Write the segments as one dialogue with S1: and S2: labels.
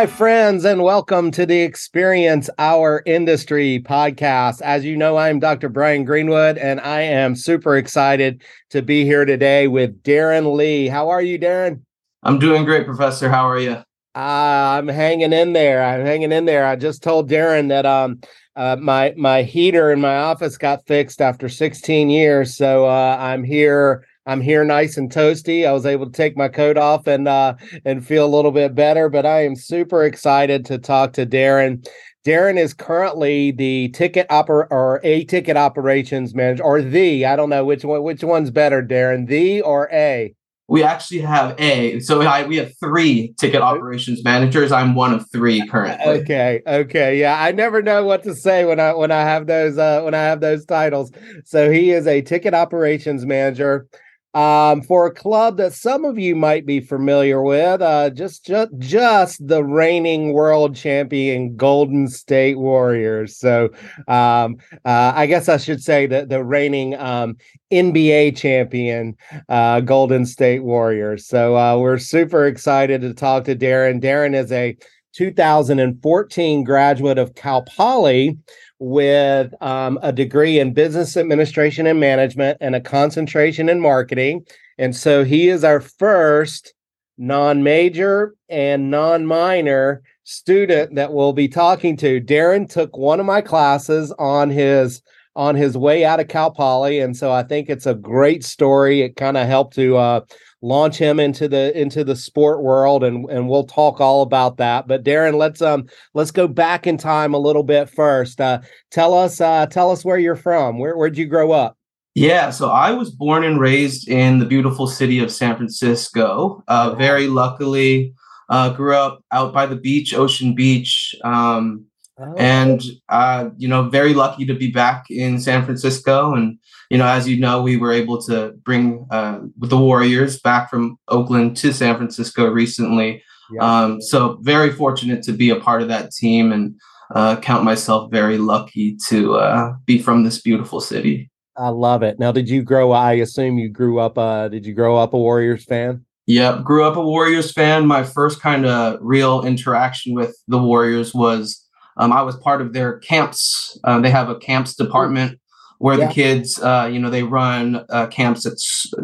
S1: my friends, and welcome to the Experience Our Industry podcast. As you know, I'm Dr. Brian Greenwood, and I am super excited to be here today with Darren Lee. How are you, Darren?
S2: I'm doing great, Professor. How are you?
S1: Uh, I'm hanging in there. I'm hanging in there. I just told Darren that um, uh, my my heater in my office got fixed after 16 years, so uh, I'm here I'm here nice and toasty. I was able to take my coat off and uh, and feel a little bit better. But I am super excited to talk to Darren. Darren is currently the ticket oper or a ticket operations manager or the I don't know which one which one's better, Darren, the or a.
S2: We actually have a so I, we have three ticket operations managers. I'm one of three currently.
S1: Okay, okay, yeah. I never know what to say when I when I have those uh, when I have those titles. So he is a ticket operations manager um, for a club that some of you might be familiar with, uh, just just just the reigning world champion Golden State Warriors. So um, uh, I guess I should say that the reigning um, NBA champion uh, Golden State Warriors. So uh, we're super excited to talk to Darren. Darren is a 2014 graduate of Cal Poly with um, a degree in business administration and management and a concentration in marketing. And so he is our first non major and non minor student that we'll be talking to. Darren took one of my classes on his on his way out of Cal Poly, and so I think it's a great story. It kind of helped to uh, launch him into the into the sport world and and we'll talk all about that. But darren let's um let's go back in time a little bit first. Uh tell us uh tell us where you're from. Where where'd you grow up?
S2: Yeah so i was born and raised in the beautiful city of san francisco. Uh very luckily uh grew up out by the beach ocean beach. Um oh. and uh you know very lucky to be back in san francisco and you know, as you know, we were able to bring uh, the Warriors back from Oakland to San Francisco recently. Yeah. Um, so very fortunate to be a part of that team and uh, count myself very lucky to uh, be from this beautiful city.
S1: I love it. Now, did you grow? I assume you grew up. Uh, did you grow up a Warriors fan?
S2: Yep, grew up a Warriors fan. My first kind of real interaction with the Warriors was um, I was part of their camps. Uh, they have a camps department where yeah. the kids, uh, you know, they run uh, camps at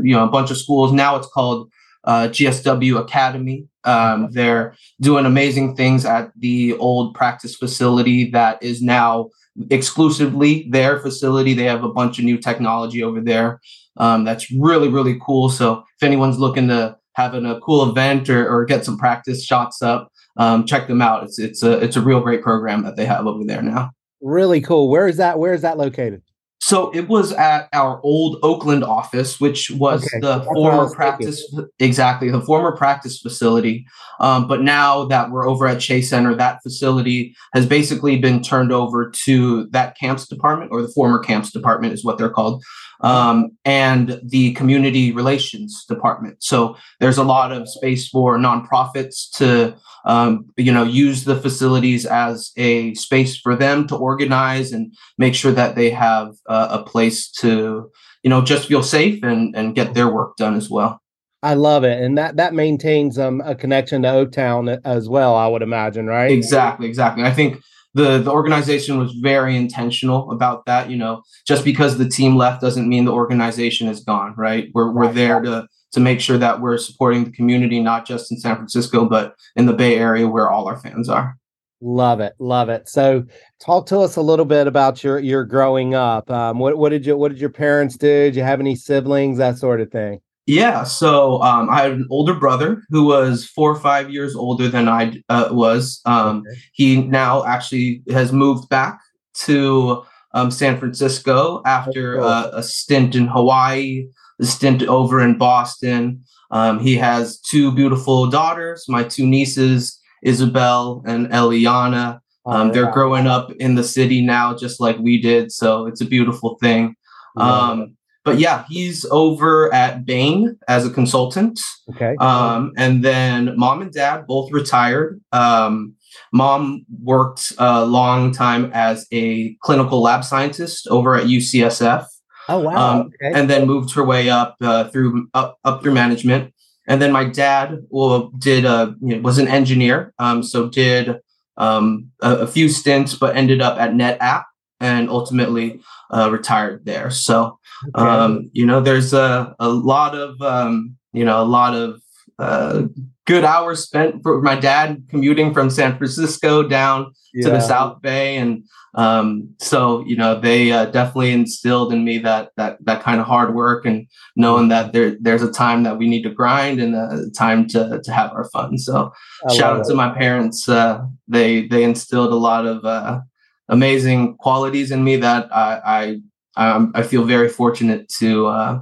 S2: you know a bunch of schools. Now it's called uh, GSW Academy. Um, they're doing amazing things at the old practice facility that is now exclusively their facility. They have a bunch of new technology over there. Um, that's really really cool. So if anyone's looking to having a cool event or, or get some practice shots up, um, check them out. It's it's a it's a real great program that they have over there now.
S1: Really cool. Where is that? Where is that located?
S2: So it was at our old Oakland office, which was okay. the That's former practice thinking. exactly the former practice facility. Um, but now that we're over at Chase Center, that facility has basically been turned over to that camps department, or the former camps department is what they're called um, and the community relations department. So there's a lot of space for nonprofits to, um, you know, use the facilities as a space for them to organize and make sure that they have uh, a place to, you know, just feel safe and and get their work done as well.
S1: I love it, and that that maintains um, a connection to Oaktown as well. I would imagine, right?
S2: Exactly, exactly. I think the the organization was very intentional about that. You know, just because the team left doesn't mean the organization is gone, right? We're we're there to to make sure that we're supporting the community, not just in San Francisco, but in the Bay Area where all our fans are.
S1: Love it, love it. So, talk to us a little bit about your your growing up. Um, what what did you what did your parents do? Did you have any siblings? That sort of thing.
S2: Yeah, so um, I had an older brother who was four or five years older than I uh, was. Um, okay. He now actually has moved back to um, San Francisco after uh, a stint in Hawaii, a stint over in Boston. Um, he has two beautiful daughters, my two nieces, Isabel and Eliana. Oh, um, they're growing up in the city now, just like we did. So it's a beautiful thing. Um, but yeah, he's over at Bain as a consultant.
S1: Okay.
S2: Um, and then mom and dad both retired. Um, mom worked a long time as a clinical lab scientist over at UCSF.
S1: Oh wow! Um,
S2: okay. And then moved her way up uh, through up, up through management. and then my dad well did uh you know, was an engineer, um, so did um, a, a, few stints, but ended up at NetApp and ultimately uh, retired there. So okay. um, you know, there's a a lot of um, you know a lot of uh, good hours spent for my dad commuting from San Francisco down yeah. to the South Bay, and um, so you know they uh, definitely instilled in me that that that kind of hard work and knowing that there there's a time that we need to grind and a time to to have our fun. So I shout out it. to my parents. Uh, they they instilled a lot of uh, amazing qualities in me that I I um, I feel very fortunate to uh,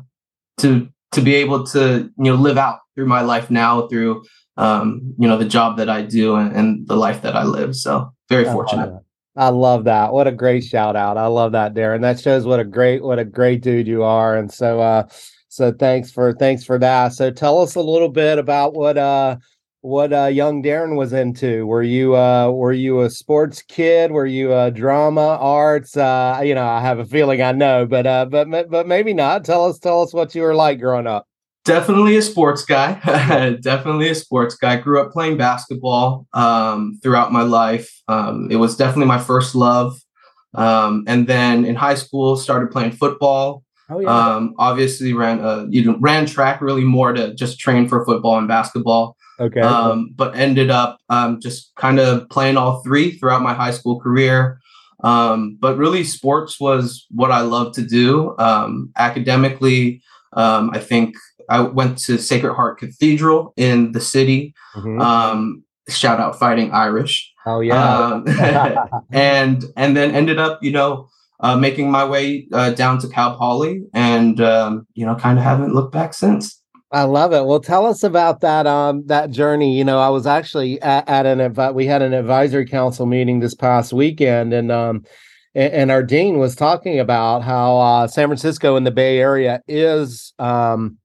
S2: to to be able to you know live out through my life now through um, you know the job that I do and, and the life that I live. So very fortunate.
S1: I love that. What a great shout out. I love that, Darren. That shows what a great what a great dude you are. And so uh so thanks for thanks for that. So tell us a little bit about what uh what uh young Darren was into. Were you uh were you a sports kid? Were you a uh, drama, arts? Uh you know, I have a feeling I know, but uh but but maybe not. Tell us tell us what you were like growing up
S2: definitely a sports guy. definitely a sports guy. Grew up playing basketball um, throughout my life. Um, it was definitely my first love. Um, and then in high school, started playing football. Oh, yeah. Um, obviously, ran uh, you know ran track really more to just train for football and basketball.
S1: Okay.
S2: Um, but ended up um, just kind of playing all three throughout my high school career. Um, but really, sports was what I loved to do. academically, I think I went to Sacred Heart Cathedral in the city. Mm-hmm. Um, shout out Fighting Irish.
S1: Oh yeah. Um,
S2: and and then ended up, you know, uh, making my way uh, down to Cal Poly, and um, you know, kind of haven't looked back since.
S1: I love it. Well, tell us about that um that journey. You know, I was actually at, at an event. We had an advisory council meeting this past weekend, and um, and, and our dean was talking about how uh, San Francisco and the Bay Area is um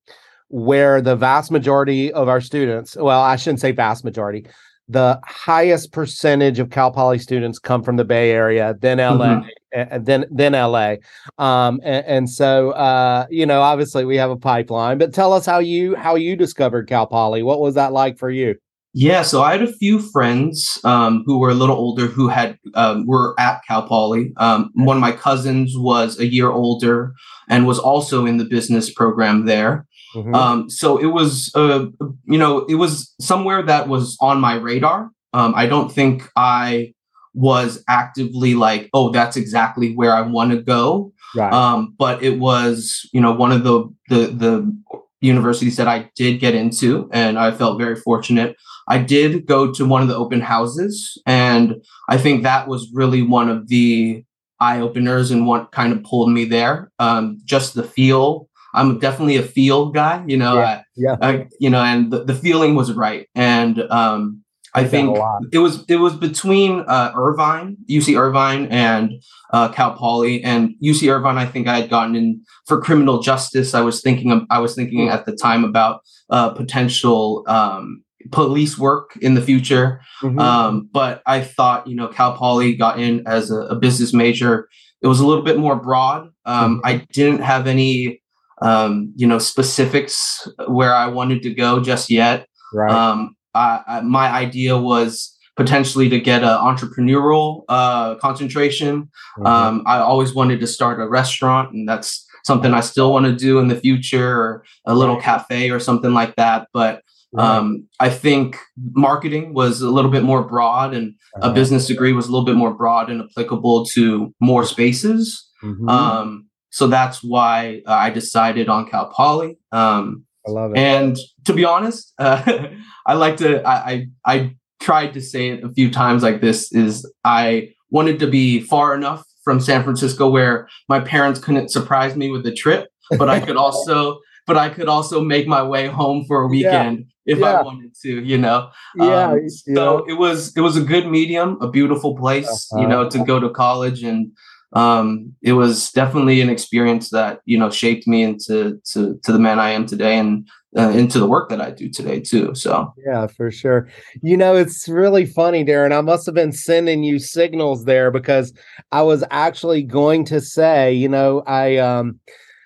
S1: where the vast majority of our students, well, I shouldn't say vast majority, the highest percentage of Cal Poly students come from the Bay Area, then LA, mm-hmm. Then then LA. Um, and, and so uh, you know, obviously we have a pipeline, but tell us how you how you discovered Cal Poly. What was that like for you?
S2: Yeah, so I had a few friends um, who were a little older who had um, were at Cal Poly. Um, one of my cousins was a year older and was also in the business program there. Mm-hmm. Um, so it was, uh, you know, it was somewhere that was on my radar. Um, I don't think I was actively like, oh, that's exactly where I want to go. Right. Um, but it was, you know, one of the the the universities that I did get into, and I felt very fortunate. I did go to one of the open houses, and I think that was really one of the eye openers and what kind of pulled me there. Um, just the feel I'm definitely a feel guy, you know.
S1: Yeah. yeah.
S2: I, you know, and the, the feeling was right, and um, I, think it was it was between uh, Irvine, UC Irvine, and uh, Cal Poly, and UC Irvine. I think I had gotten in for criminal justice. I was thinking of, I was thinking mm-hmm. at the time about uh, potential um, police work in the future. Mm-hmm. Um, but I thought, you know, Cal Poly got in as a, a business major. It was a little bit more broad. Um, mm-hmm. I didn't have any um, you know, specifics where I wanted to go just yet.
S1: Right. Um,
S2: I, my idea was potentially to get an entrepreneurial uh, concentration. Mm-hmm. Um, I always wanted to start a restaurant, and that's something I still want to do in the future, or a little right. cafe or something like that. But um, I think marketing was a little bit more broad, and uh-huh. a business degree was a little bit more broad and applicable to more spaces. Mm-hmm. Um, so that's why uh, I decided on Cal Poly. Um,
S1: I love it.
S2: And to be honest, uh, I like to. I, I I tried to say it a few times like this. Is I wanted to be far enough from San Francisco where my parents couldn't surprise me with a trip, but I could also but I could also make my way home for a weekend yeah. if yeah. I wanted to, you know.
S1: Yeah.
S2: Um, so it was it was a good medium, a beautiful place, uh-huh. you know, to go to college and um, it was definitely an experience that you know shaped me into to to the man I am today and uh, into the work that I do today too. So
S1: yeah, for sure. You know, it's really funny, Darren. I must have been sending you signals there because I was actually going to say, you know, I um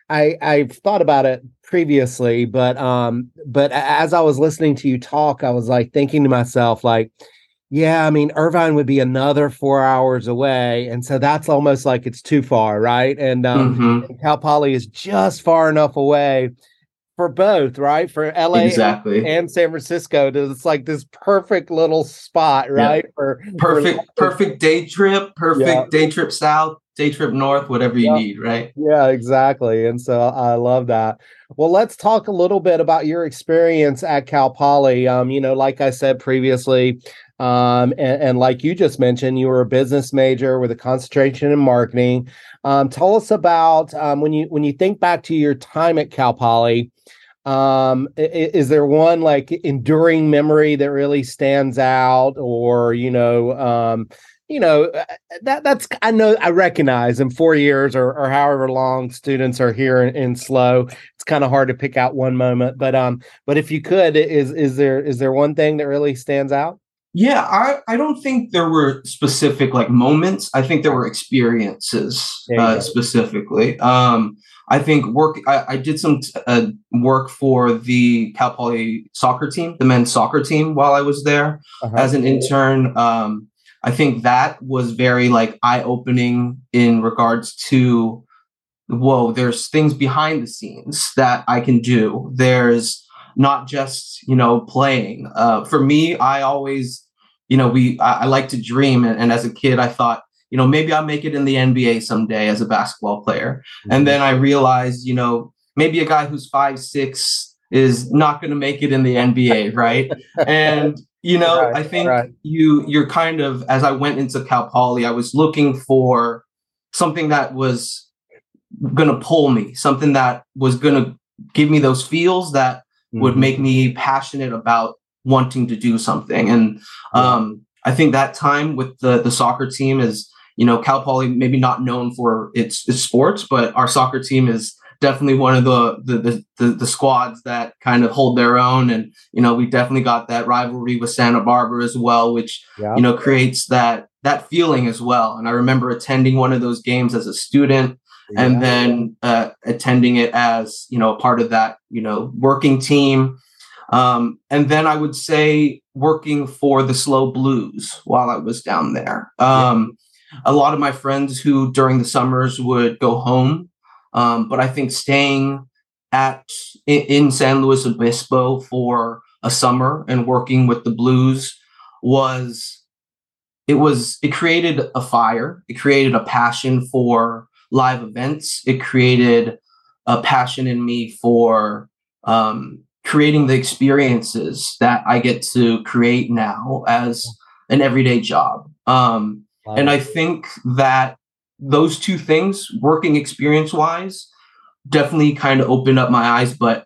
S1: I I've thought about it previously, but um, but as I was listening to you talk, I was like thinking to myself, like, yeah, I mean, Irvine would be another four hours away, and so that's almost like it's too far, right? And um, mm-hmm. Cal Poly is just far enough away for both, right? For LA exactly. and, and San Francisco. It's like this perfect little spot, right? Yeah. For
S2: perfect, for perfect day trip, perfect yeah. day trip south, day trip north, whatever you yeah. need, right?
S1: Yeah, exactly. And so I love that. Well, let's talk a little bit about your experience at Cal Poly. Um, you know, like I said previously, um, and, and, like you just mentioned, you were a business major with a concentration in marketing. Um, tell us about um, when you when you think back to your time at Cal Poly. Um, is, is, there one like enduring memory that really stands out, or you know, um, you know uh, that that's I know I recognize in four years or, or however long students are here in, in SLO, it's kind of hard to pick out one moment. But um, but if you could, is is there is there one thing that really stands out?
S2: Yeah, I, I don't think there were specific like moments. I think there were experiences uh, specifically. Um, I think work. I, I did some t- uh, work for the Cal Poly soccer team, the men's soccer team, while I was there uh-huh. as an intern. Um, I think that was very like eye opening in regards to, whoa, there's things behind the scenes that I can do. There's not just you know playing. Uh, for me, I always, you know, we I, I like to dream, and, and, as a kid, I thought, you know, maybe I'll make it in the NBA someday as a basketball player. Mm-hmm. And then I realized, you know, maybe a guy who's five six is not going to make it in the NBA, right? and you know right, i think right. you you're kind of as i went into cal poly i was looking for something that was going to pull me something that was going to give me those feels that mm-hmm. would make me passionate about wanting to do something. And um, i think that time with the the soccer team is you know cal poly maybe not known for its, its sports but our soccer team is definitely one of the the, the the squads that kind of hold their own. And you know we definitely got that rivalry with Santa Barbara as well which yeah. you know creates that that feeling as well. And I remember attending one of those games as a student yeah. and then uh, attending it as you know a part of that you know working team um, and then I would say working for the SLO Blues while I was down there um, yeah. a lot of my friends who during the summers would go home um, but I think staying at in, in San Luis Obispo for a summer and working with the Blues was it was it created a fire. It created a passion for live events. It created a passion in me for um, creating the experiences that I get to create now as an everyday job. Um, wow. And I think that those two things, working experience wise, definitely kind of opened up my eyes. But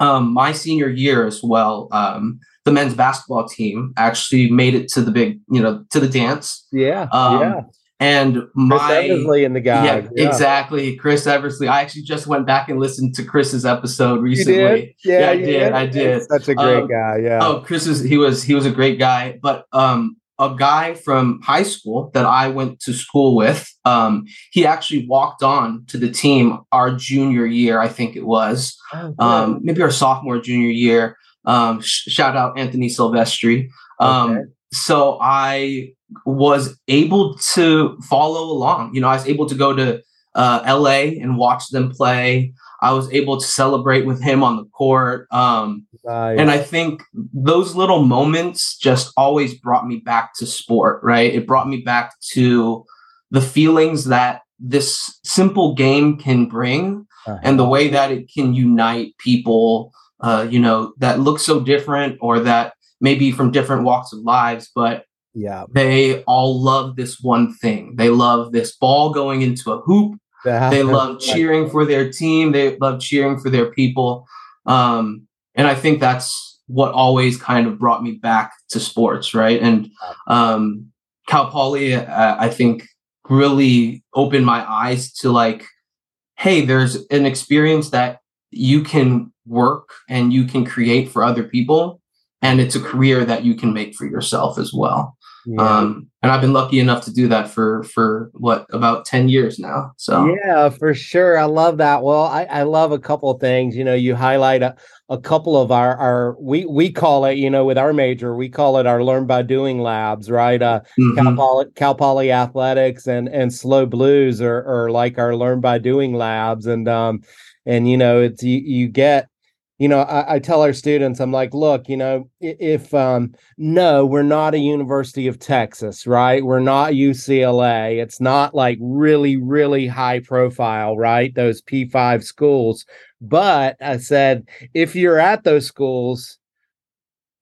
S2: um, my senior year as well, um, the men's basketball team actually made it to the big, you know, to the dance.
S1: Yeah. Um, yeah.
S2: And my
S1: Chris Eversley and the guy. Yeah,
S2: yeah, exactly. Chris Eversley. I actually just went back and listened to Chris's episode recently.
S1: Yeah,
S2: yeah, I did. did. I did.
S1: He's such a great um, guy. Yeah.
S2: Oh, Chris is he was he was a great guy. But um a guy from high school that I went to school with. Um, he actually walked on to the team our junior year, I think it was, oh, um, maybe our sophomore junior year. Um, sh- shout out Anthony Silvestri. Um, okay. So I was able to follow along. You know, I was able to go to uh, LA and watch them play. I was able to celebrate with him on the court. Um, nice. And I think those little moments just always brought me back to sport, right? It brought me back to the feelings that this simple game can bring uh-huh. and the way that it can unite people, uh, you know, that look so different or that maybe from different walks of lives, but
S1: yeah,
S2: they all love this one thing. They love this ball going into a hoop they love cheering for their team. They love cheering for their people. Um, and I think that's what always kind of brought me back to sports, right? And um, Cal Poly, uh, I think, really opened my eyes to like, hey, there's an experience that you can work and you can create for other people, and it's a career that you can make for yourself as well. Yeah. Um, and I've been lucky enough to do that for for what about 10 years now. So
S1: yeah, for sure. I love that. Well, I, I love a couple of things. You know, you highlight a, a couple of our our we we call it, you know, with our major, we call it our learn by doing labs, right? Uh mm-hmm. Cal, Poly, Cal Poly Athletics and and SLO Blues are, are like our learn by doing labs. And um and you know, it's you you get you know I, I, tell our students i'm like look you know if um no we're not a university of texas right? We're not ucla it's not like really really high profile right? Those p5 schools. But i said if you're at those schools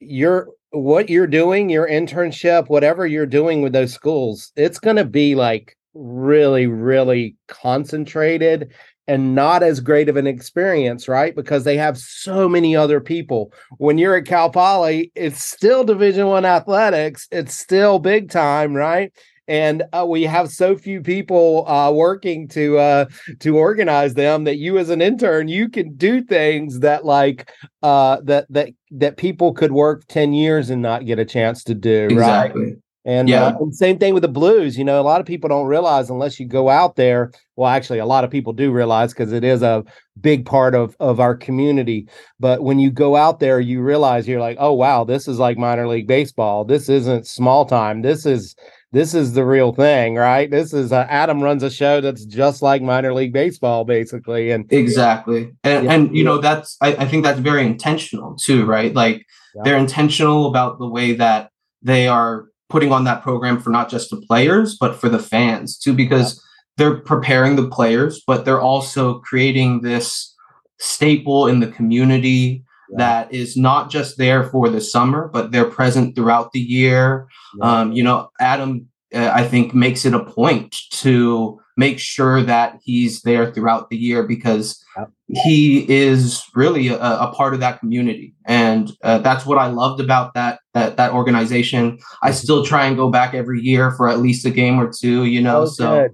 S1: you're what you're doing your internship whatever you're doing with those schools it's going to be like really really concentrated and not as great of an experience, right? Because they have so many other people. When you're at Cal Poly, it's still Division One athletics. It's still big time, right? And uh, we have so few people uh, working to uh, to organize them that you, as an intern, you can do things that like uh, that that that people could work ten years and not get a chance to do, exactly. right? And, yeah. Uh, and same thing with the blues. You know, a lot of people don't realize unless you go out there. Well, actually, a lot of people do realize because it is a big part of of our community. But when you go out there, you realize you're like, oh wow, this is like minor league baseball. This isn't small time. This is this is the real thing, right? This is uh, Adam runs a show that's just like minor league baseball, basically. And
S2: exactly, and yeah. and you know that's I, I, think that's very intentional too, right? Like yeah. they're intentional about the way that they are putting on that program for not just the players but for the fans too because yeah. they're preparing the players but they're also creating this staple in the community yeah. that is not just there for the summer but they're present throughout the year yeah. um, you know adam uh, i think makes it a point to make sure that he's there throughout the year because he is really a, a, part of that community. And uh, that's what i loved about that that that organization. I still try and go back every year for at least a game or two you know oh, so good.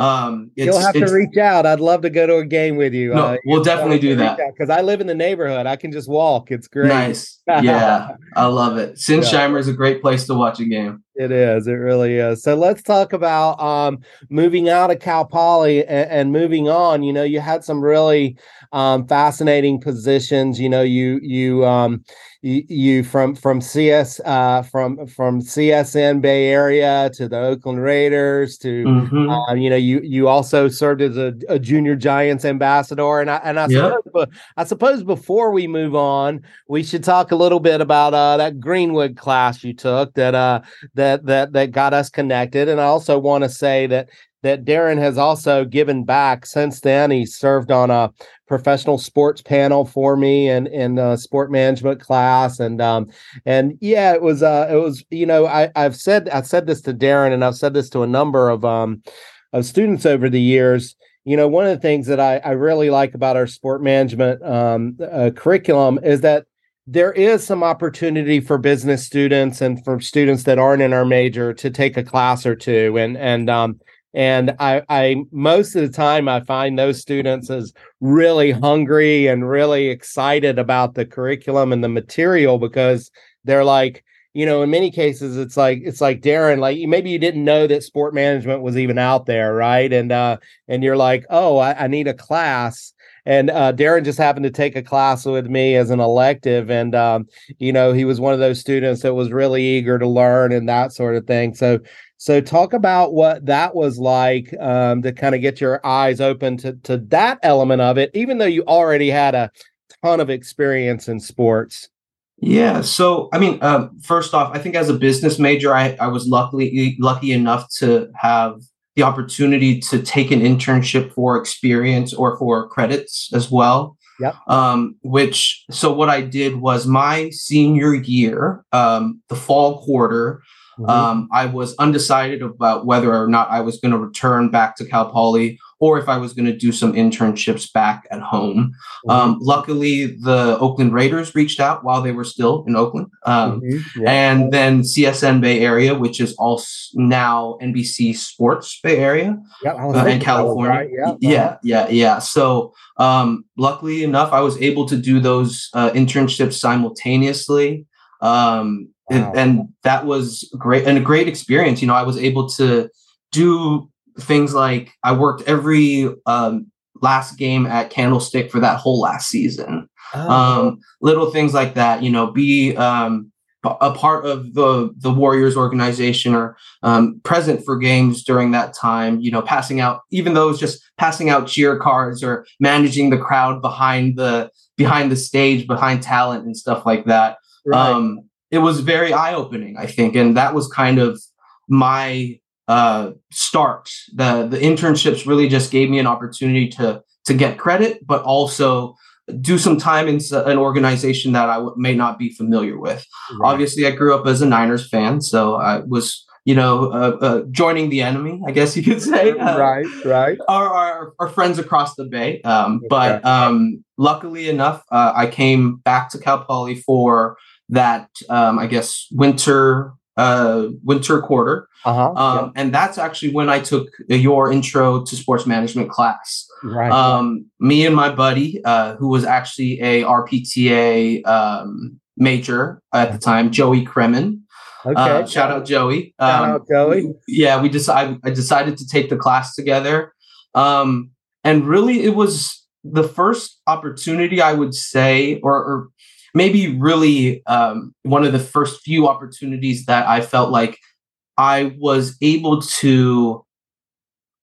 S1: Um, You'll have to reach out. I'd love to go to a game with you.
S2: No, uh, we'll definitely do that
S1: because I live in the neighborhood. I can just walk. It's great.
S2: Nice. Yeah, I love it. Sinsheimer yeah. is a great place to watch a game.
S1: It is. It really is. So let's talk about um, moving out of Cal Poly and, and, moving on. You know, you had some really um, fascinating positions. You know, you you um, you, you from from CS uh, from from CSN Bay Area to the Oakland Raiders to mm-hmm. uh, you know you you also served as a, a junior Giants ambassador and I and I suppose I suppose before we move on we should talk a little bit about uh, that Greenwood class you took that uh that that that got us connected and I also want to say that that Darren has also given back since then. He served on a professional sports panel for me and in a sport management class. And um and yeah it was uh it was you know I I've said I've said this to Darren and I've said this to a number of um of students over the years. You know one of the things that I I really like about our sport management um uh, curriculum is that there is some opportunity for business students and for students that aren't in our major to take a class or two. And and um and I, I most of the time I find those students as really hungry and really excited about the curriculum and the material because they're like, you know, in many cases it's like it's like Darren, like maybe you didn't know that sport management was even out there, right? And uh and you're like, oh, I, I need a class and uh, Darren just happened to take a class with me as an elective, and um, you know he was one of those students that was really eager to learn and that sort of thing. So so talk about what that was like um, to kind of get your eyes open to to that element of it, even though you already had a ton of experience in sports.
S2: Yeah. So I mean, uh, first off, I think as a business major, I, I was luckily lucky enough to have the opportunity to take an internship for experience or for credits as well.
S1: Yep.
S2: Um, which so what I did was my senior year, um, the fall quarter, Mm-hmm. Um, I was undecided about whether or not I was going to return back to Cal Poly or if I was going to do some internships back at home. Mm-hmm. Um, luckily, the Oakland Raiders reached out while they were still in Oakland. Um, mm-hmm. yeah. And then CSN Bay Area, which is also now NBC Sports Bay Area
S1: yeah, uh,
S2: in California. Right. Yeah, yeah, yeah, yeah. So, um, luckily enough, I was able to do those uh, internships simultaneously. Um, wow. and that was great and a great experience. You know, I was able to do things like I worked every um, last game at Candlestick for that whole last season. Oh. Um, little things like that, you know, be um, a part of the the Warriors organization or um, present for games during that time. You know, passing out even though it's just passing out cheer cards or managing the crowd behind the behind the stage, behind talent and stuff like that. Right. Um, it was very eye opening, I think, and that was kind of my uh, start. The the internships really just gave me an opportunity to to get credit, but also do some time in an organization that I w- may not be familiar with. Right. Obviously, I grew up as a Niners fan, so I was you know, uh, uh, joining the enemy, I guess you could say.
S1: Uh, right, right.
S2: Our, our, our, friends across the bay. Um, but um, luckily enough, uh, I came back to Cal Poly for that, um, I guess, winter uh, winter quarter. Uh-huh. Um, And that's actually when I took your intro to sports management class. Right. Um, me and my buddy, uh, who was actually a RPTA um, major at the time, Joey Kremen. Okay. Uh, shout out Joey.
S1: Shout um, out Joey.
S2: Yeah, we decided. I decided to take the class together, um, and really, it was the first opportunity I would say, or, or maybe really um, one of the first few opportunities that I felt like I was able to,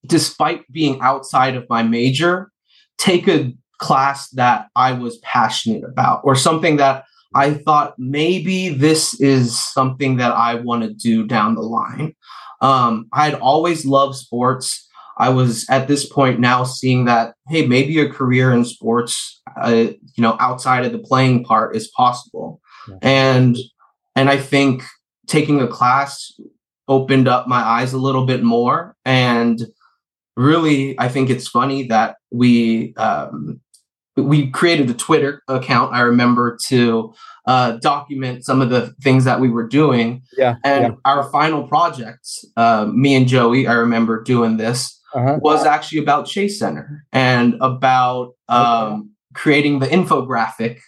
S2: despite being outside of my major, take a class that I was passionate about or something that I thought maybe this is something that I want to do down the line. Um, I had always loved sports. I was at this point now seeing that, hey, maybe a career in sports, uh, you know, outside of the playing part is possible. Yeah. And and I think taking a class opened up my eyes a little bit more. And really, I think it's funny that we um, we created a Twitter account. I remember to uh, document some of the things that we were doing.
S1: Yeah.
S2: And
S1: yeah.
S2: our final project, uh, me and Joey, I remember doing this uh-huh. was actually about Chase Center and about um, okay. creating the infographic.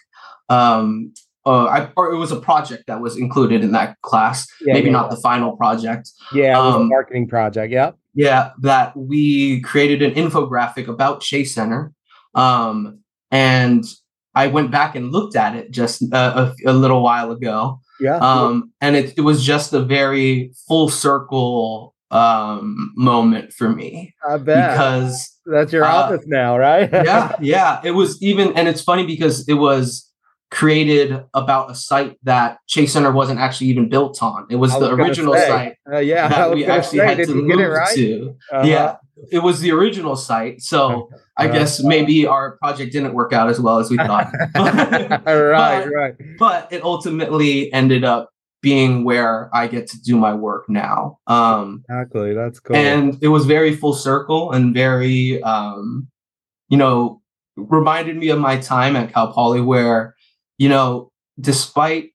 S2: Um, uh, I, or it was a project that was included in that class. Yeah, Maybe yeah, not yeah. the final project.
S1: Yeah, it was um, a marketing project. Yeah.
S2: Yeah, that we created an infographic about Chase Center. Um, and I went back and looked at it just a, a, a little while ago.
S1: Yeah.
S2: Um, and it, it was just a very full circle um moment for me.
S1: I bet
S2: because
S1: that's your uh, office now, right?
S2: yeah, yeah. It was even, and it's funny because it was created about a site that Chase Center wasn't actually even built on. It was, was the original
S1: say,
S2: site
S1: uh, yeah, that we actually say, had to move right?
S2: to. Uh-huh. Yeah, it was the original site. So I uh, guess maybe our project didn't work out as well as we thought.
S1: right, but, right.
S2: But it ultimately ended up being where I get to do my work now. Um,
S1: exactly, that's cool.
S2: And it was very full circle and very, um, you know, reminded me of my time at Cal Poly, where, you know, despite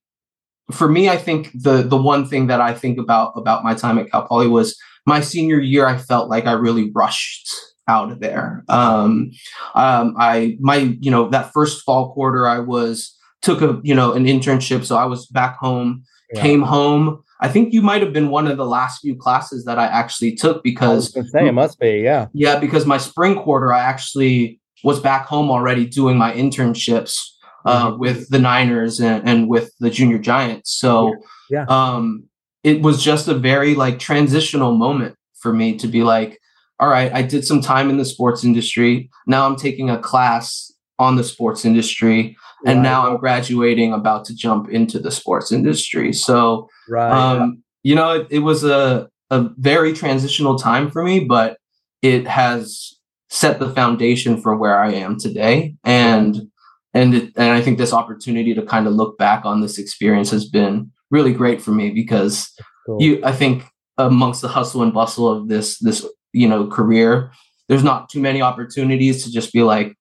S2: for me, I think the the one thing that I think about about my time at Cal Poly was my senior year. I felt like I really rushed out of there. Um, um, I my you know that first fall quarter, I was took a you know an internship, so I was back home yeah. came home. I think you might have been one of the last few classes that I actually took because
S1: I say it must be, yeah.
S2: Yeah, because my spring quarter I actually was back home already doing my internships uh, mm-hmm. with the Niners and, and, with the Junior Giants. So
S1: yeah.
S2: um, it was just a very like transitional moment for me to be like, all right, I did some time in the sports industry. Now I'm taking a class on the sports industry and now I'm graduating, about to jump into the sports industry. So,
S1: right.
S2: um, you know, it, it was a a very transitional time for me, but it has set the foundation for where I am today. And and it, and I think this opportunity to kind of look back on this experience has been really great for me because cool. you I think amongst the hustle and bustle of this this you know career, there's not too many opportunities to just be like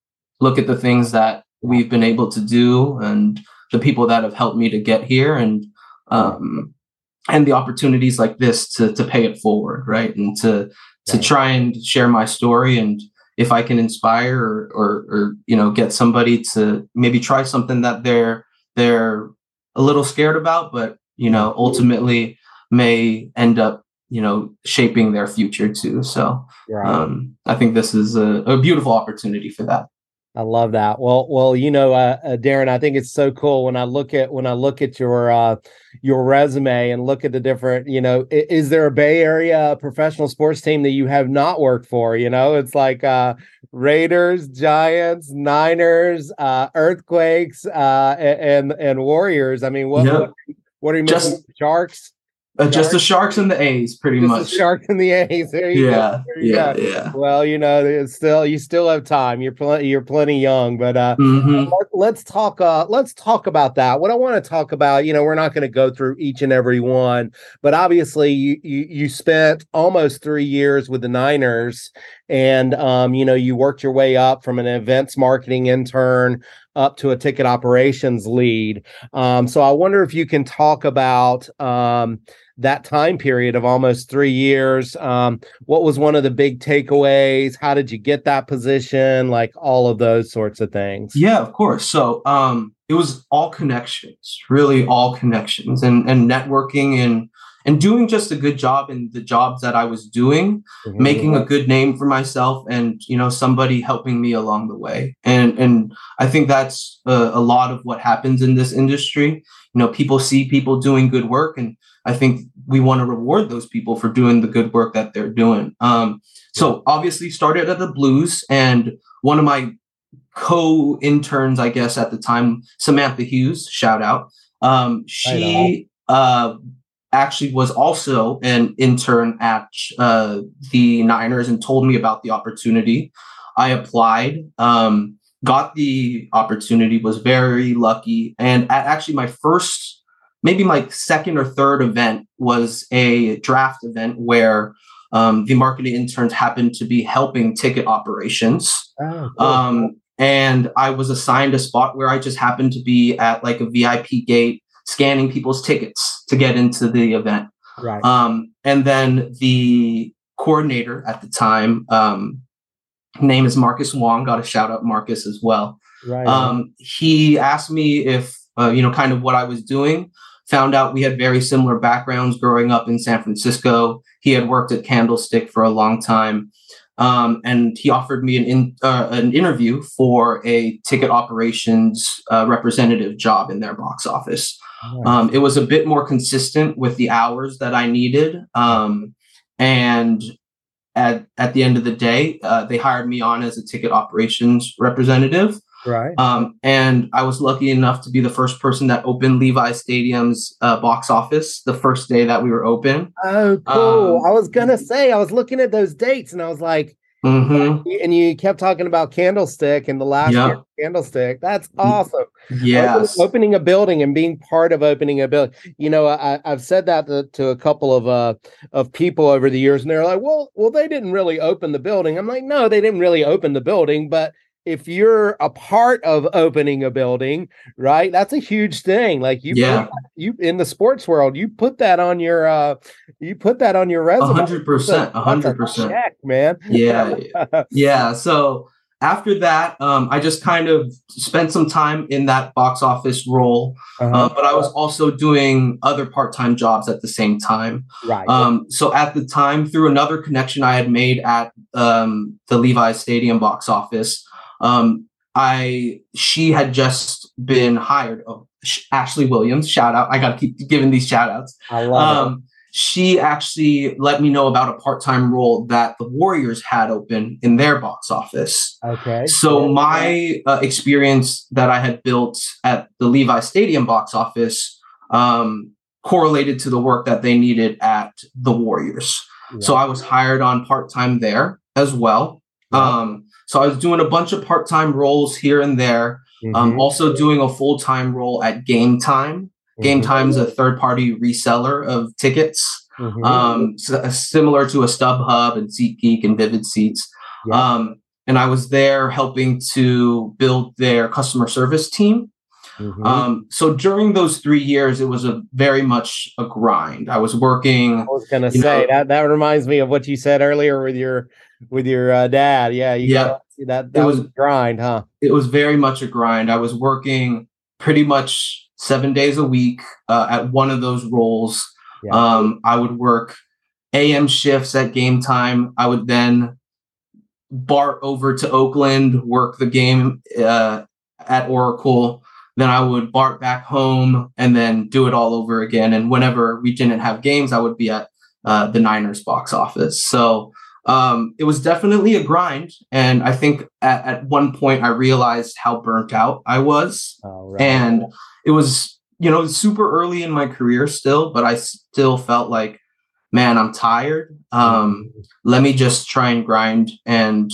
S2: look at the things that we've been able to do and the people that have helped me to get here and um, and the opportunities like this to to pay it forward right and to to try and share my story and if i can inspire or, or, or you know get somebody to maybe try something that they're they're a little scared about but you know, ultimately may end up, you know, shaping their future too. So um, I think this is a, a beautiful opportunity for that.
S1: I love that. Well, well, you know, uh, uh, Darren, I think it's so cool when I look at when I look at your uh, your resume and look at the different. You know, is, is, there a Bay Area professional sports team that you have not worked for? You know, it's like uh, Raiders, Giants, Niners, uh, Earthquakes, uh, and and Warriors. I mean, what yep. what, what, are you
S2: just
S1: Sharks?
S2: Uh, just the Sharks and the A's, pretty just much.
S1: The Sharks and the A's. There you
S2: yeah,
S1: go.
S2: yeah, go. yeah.
S1: Well, you know, it's still you still have time. You're plenty. You're plenty young, but uh, mm-hmm. let, us talk. Uh, let's talk about that. What I want to talk about, you know, we're not going to go through each and every one, but obviously, you you you spent almost three years with the Niners, and um, you know, you worked your way up from an events marketing intern up to a ticket operations lead. Um, so I wonder if you can talk about um, that time period of almost three years. Um, what was one of the big takeaways? How did you get that position? Like all of those sorts of things.
S2: Yeah, of course. So um, it was all connections, really all connections, and and networking and and doing just a good job in the jobs that I was doing, mm-hmm. making a good name for myself, and you know somebody helping me along the way. And and I think that's a, a lot of what happens in this industry. You know, people see people doing good work and I think we want to reward those people for doing the good work that they're doing. Um, so obviously started at the Blues, and one of my co-interns, I guess at the time, Samantha Hughes, shout out. Um, she uh, actually was also an intern at uh, the Niners and told me about the opportunity. I applied, um, got the opportunity, was very lucky, and actually my first maybe my second or third event was a draft event where um, the marketing interns happened to be helping ticket operations. Oh, cool. um, and I was assigned a spot where I just happened to be at like a VIP gate scanning people's tickets to get into the event.
S1: Right.
S2: Um, and then the coordinator at the time, um, name is Marcus Wong. Got a shout out Marcus as well.
S1: Right. Um,
S2: he asked me if uh, you know kind of what I was doing found out we had very similar backgrounds growing up in San Francisco. He had worked at Candlestick for a long time. Um, and he offered me an in, uh, an interview for a ticket operations uh, representative job in their box office. Um, it was a bit more consistent with the hours that I needed, um, and at at the end of the day, uh, they hired me on as a ticket operations representative.
S1: Right.
S2: Um, and I was lucky enough to be the first person that opened Levi Stadium's uh, box office the first day that we were open.
S1: Oh, cool. Um, I was going to say, I was looking at those dates and I was like,
S2: mm-hmm.
S1: and you kept talking about Candlestick and the last yep. year Candlestick. That's awesome.
S2: Yeah.
S1: Open, opening a building and being part of opening a building. You know, I, have said that to, to, a couple of uh of people over the years, and they're like, "Well, well, they didn't really open the building." I'm like, "No, they didn't really open the building, but." If you're a part of opening a building, right? That's a huge thing. Like you,
S2: yeah.
S1: you in the sports world, you put that on your, uh, you put that on your resume.
S2: hundred percent, hundred percent,
S1: man.
S2: Yeah, yeah. So after that, um, I just kind of spent some time in that box office role, uh-huh. uh, but I was also doing other part-time jobs at the same time.
S1: Right.
S2: Um, so at the time, through another connection I had made at um, the Levi's Stadium box office, um, I she had just been hired. Oh, Ashley Williams, shout out! I got to keep giving these shout outs.
S1: I love um, it.
S2: She actually let me know about a part time role that the Warriors had open in their box office.
S1: Okay.
S2: So my uh, experience that I had built at the Levi Stadium box office um, correlated to the work that they needed at the Warriors. Yeah. So I was hired on part time there as well. Yeah. Um, so I was doing a bunch of part time roles here and there. Um, mm-hmm. Um, also doing a full time role at Game Time. Game mm-hmm. Time's a third party reseller of tickets, mm-hmm. um, uh, similar to a StubHub and SeatGeek and Vivid Seats. Yeah. Um, and I was there helping to build their customer service team. Mm-hmm. Um, so during those three years, it was a very much a grind. I was working.
S1: I was gonna say know, that that reminds me of what you said earlier with your with your uh, dad. Yeah,
S2: yeah,
S1: got, that that was, was, a grind, huh?
S2: It was very much a grind. I was working pretty much seven days a week uh, at one of those roles. Yeah. Um, I would work AM shifts at game time. I would then BART over to Oakland, work the game uh, at Oracle. Then I would BART back home and then do it all over again. And whenever we didn't have games, I would be at uh, the Niners box office. So um, it was definitely a grind. And I think at, at one point I realized how burnt out I was. Oh, right. And it was, you know, super early in my career still, but I still felt like, man, I'm tired. Um. Let me just try and grind and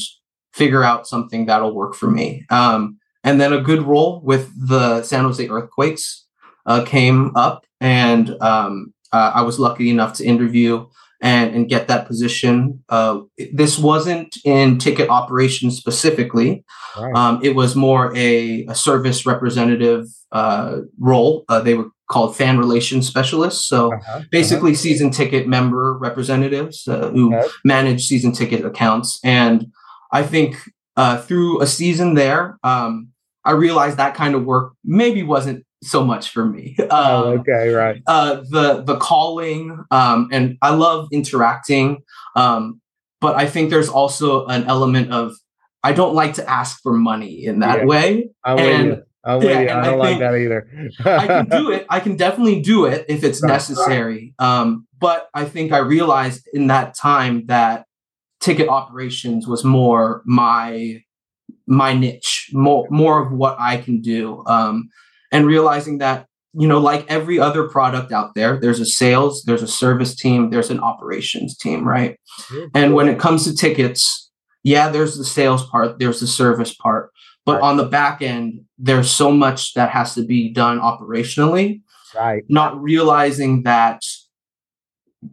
S2: figure out something that'll work for me. Um, and then a good role with the San Jose Earthquakes uh, came up, and um, uh, I was lucky enough to interview and, and get that position. Uh, this wasn't in ticket operations specifically. Right. Um, it was more a, a service representative uh, role. Uh, they were called fan relations specialists. So uh-huh. uh-huh. basically, uh-huh. season ticket member representatives uh, who okay. manage season ticket accounts. And I think uh, through a season there, um, I realized that kind of work maybe wasn't so much for me.
S1: Uh, oh, okay, right.
S2: Uh, the the calling, um, and I love interacting, um, but I think there's also an element of I don't like to ask for money in that yeah. way.
S1: I'm and, I'm yeah, I don't I like that either.
S2: I can do it. I can definitely do it if it's right. necessary. Um, but I think I realized in that time that ticket operations was more my my niche, more more of what I can do. Um, and realizing that you know like every other product out there there's a sales there's a service team there's an operations team right mm-hmm. and when it comes to tickets yeah there's the sales part there's the service part but right. on the back end there's so much that has to be done operationally
S1: right
S2: not realizing that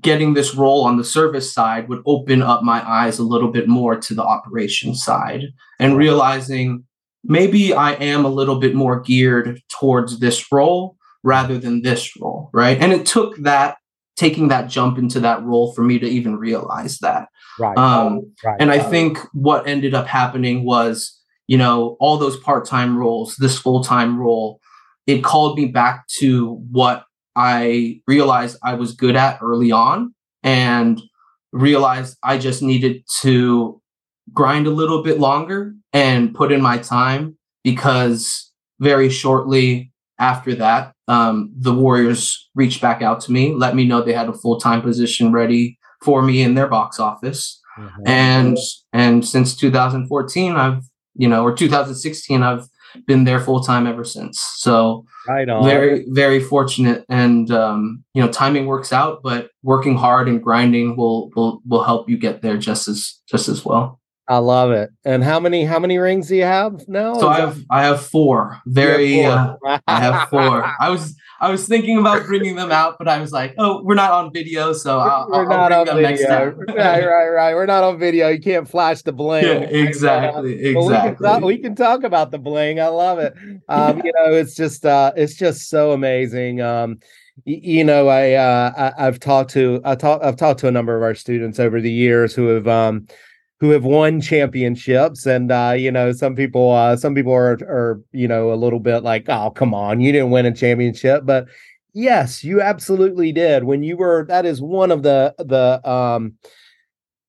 S2: getting this role on the service side would open up my eyes a little bit more to the operations side and realizing maybe I am a little bit more geared towards this role rather than this role, right? And it took that taking that jump into that role for me to even realize that.
S1: Right.
S2: Um, right. And I think what ended up happening was, you know, all those part-time roles, this full-time role, it called me back to what I realized I was good at early on and realized I just needed to grind a little bit longer and put in my time because very shortly after that, um, the Warriors reached back out to me, let me know they had a full time position ready for me in their box office. Mm-hmm. And and since 2014, I've you know, or 2016, I've been there full time ever since. So
S1: right
S2: very very fortunate, and um, you know, timing works out, but working hard and grinding will will will help you get there just as just as well.
S1: I love it. And how many how many rings do you have now?
S2: So I have I have four. Very four. Uh, I have four. I was I was thinking about bringing them out, but I was like, oh, we're not on video, so I'll, we're I'll not on video.
S1: right, right, right. We're not on video. You can't flash the bling.
S2: Yeah, exactly, exactly. We can,
S1: talk, we can, talk, about the bling. I love it. Um, you know, it's just uh, it's just so amazing. Um, you know, I, uh, I have talked to I talk I've talked to a number of our students over the years who have um who have won championships. And uh, you know some people uh, some people are, are you know a little bit like oh come on you didn't win a championship. But yes you absolutely did. When you were that is one of the the um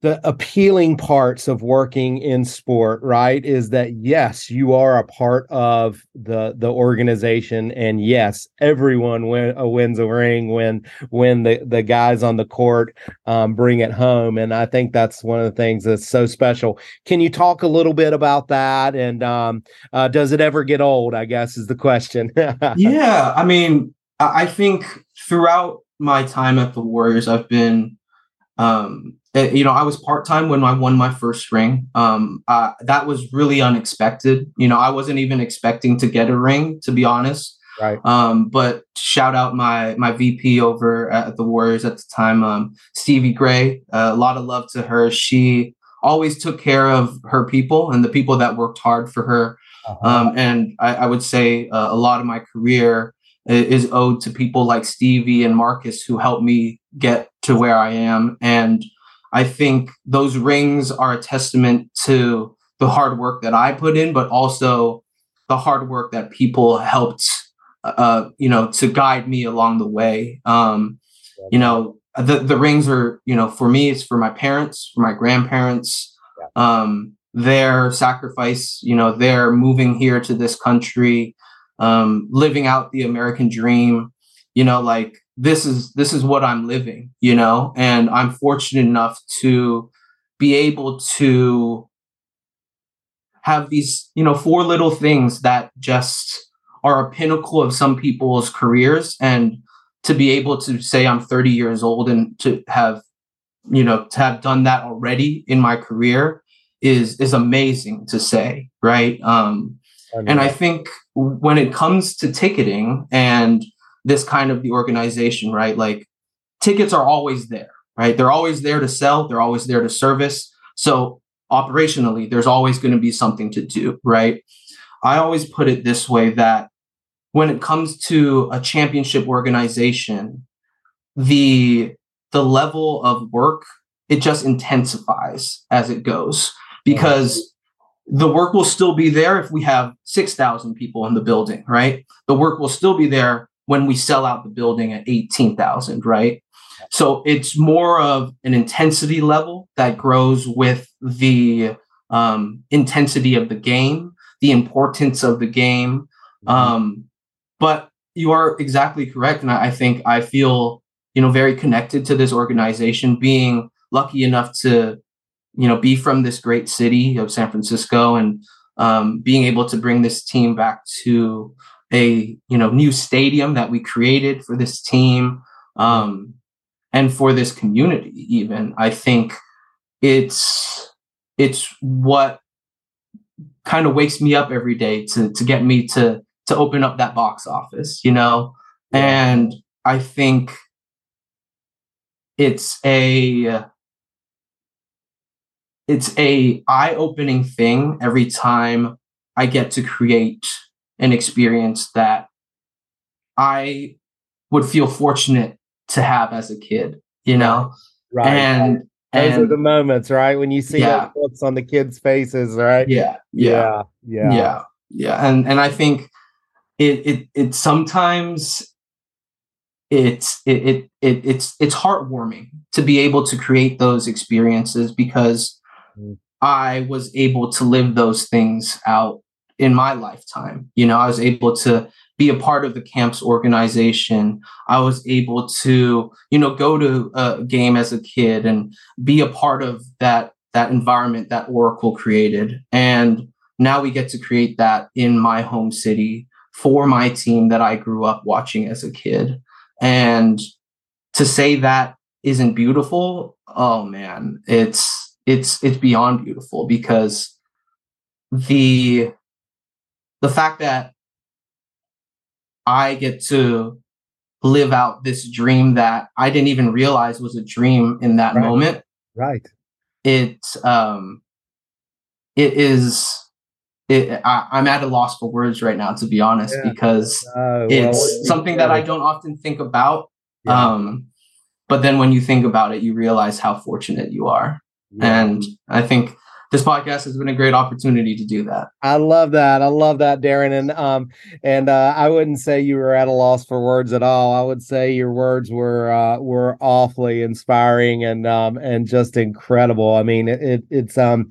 S1: the appealing parts of working in sport right is that yes you are a part of the the organization and yes everyone win, uh, wins a ring when when the the guys on the court um, bring it home and i think that's one of the things that's so special. Can you talk a little bit about that? And um, uh, does it ever get old i guess is the question.
S2: Yeah i mean i think throughout my time at the Warriors i've been um, you know, I was part time when I won my first ring. Um, uh, that was really unexpected. You know, I wasn't even expecting to get a ring, to be honest.
S1: Right.
S2: Um, but shout out my my VP over at the Warriors at the time, um, Stevie Gray. Uh, a lot of love to her. She always took care of her people and the people that worked hard for her. Uh-huh. Um, and I, I, would say uh, a lot of my career is owed to people like Stevie and Marcus who helped me get to where I am. And I think those rings are a testament to the hard work that I put in, but also the hard work that people helped uh, you know, to guide me along the way. Um, you know, the the rings are, you know, for me, it's for my parents, for my grandparents, um, their sacrifice, you know, they're moving here to this country, um, living out the American dream, you know, like this is this is what I'm living, you know, and I'm fortunate enough to be able to have these, you know, four little things that just are a pinnacle of some people's careers. And to be able to say I'm 30 years old and to have you know to have done that already in my career is is amazing to say right? Um I and i think when it comes to ticketing and this kind of the organization right? Like tickets are always there right? They're always there to sell. They're always there to service. So operationally there's always going to be something to do right? I always put it this way that when it comes to a championship organization the the level of work it just intensifies as it goes because the work will still be there if we have 6,000 people in the building, right? The work will still be there when we sell out the building at 18,000, right? So it's more of an intensity level that grows with the um, intensity of the game, the importance of the game. Mm-hmm. Um, but you are exactly correct. And I, I think I feel, you know, very connected to this organization being lucky enough to you know be from this great city of San Francisco and um, being able to bring this team back to a you know new stadium that we created for this team um, and for this community even. I think it's it's what kind of wakes me up every day to to get me to to open up that box office you know? And I think it's a it's a eye-opening thing every time I get to create an experience that I would feel fortunate to have as a kid, you know?
S1: Right. And those and, are the moments, right? When you see yeah. those looks on the kids' faces, right?
S2: Yeah. Yeah. Yeah. Yeah. Yeah. And and I think it it it sometimes it's it, it it it's it's heartwarming to be able to create those experiences because mm. I was able to live those things out in my lifetime. You know, I was able to be a part of the camp's organization. I was able to, you know, go to a game as a kid and be a part of that that environment that Oracle created. And now we get to create that in my home city for my team that I grew up watching as a kid. And to say that isn't beautiful, oh man, it's it's it's beyond beautiful because the the fact that I get to live out this dream that I didn't even realize was a dream in that
S1: right.
S2: moment.
S1: Right.
S2: It um it is it, I, am at a loss for words right now, to be honest, yeah. because uh, well, it's something that I don't often think about. Yeah. Um, but then when you think about it, you realize how fortunate you are. Yeah. And I think this podcast has been a great opportunity to do that.
S1: I love that. I love that, Darren. And um, and uh, I wouldn't say you were at a loss for words at all. I would say your words were uh, were awfully inspiring and um and just incredible. I mean, it, it it's um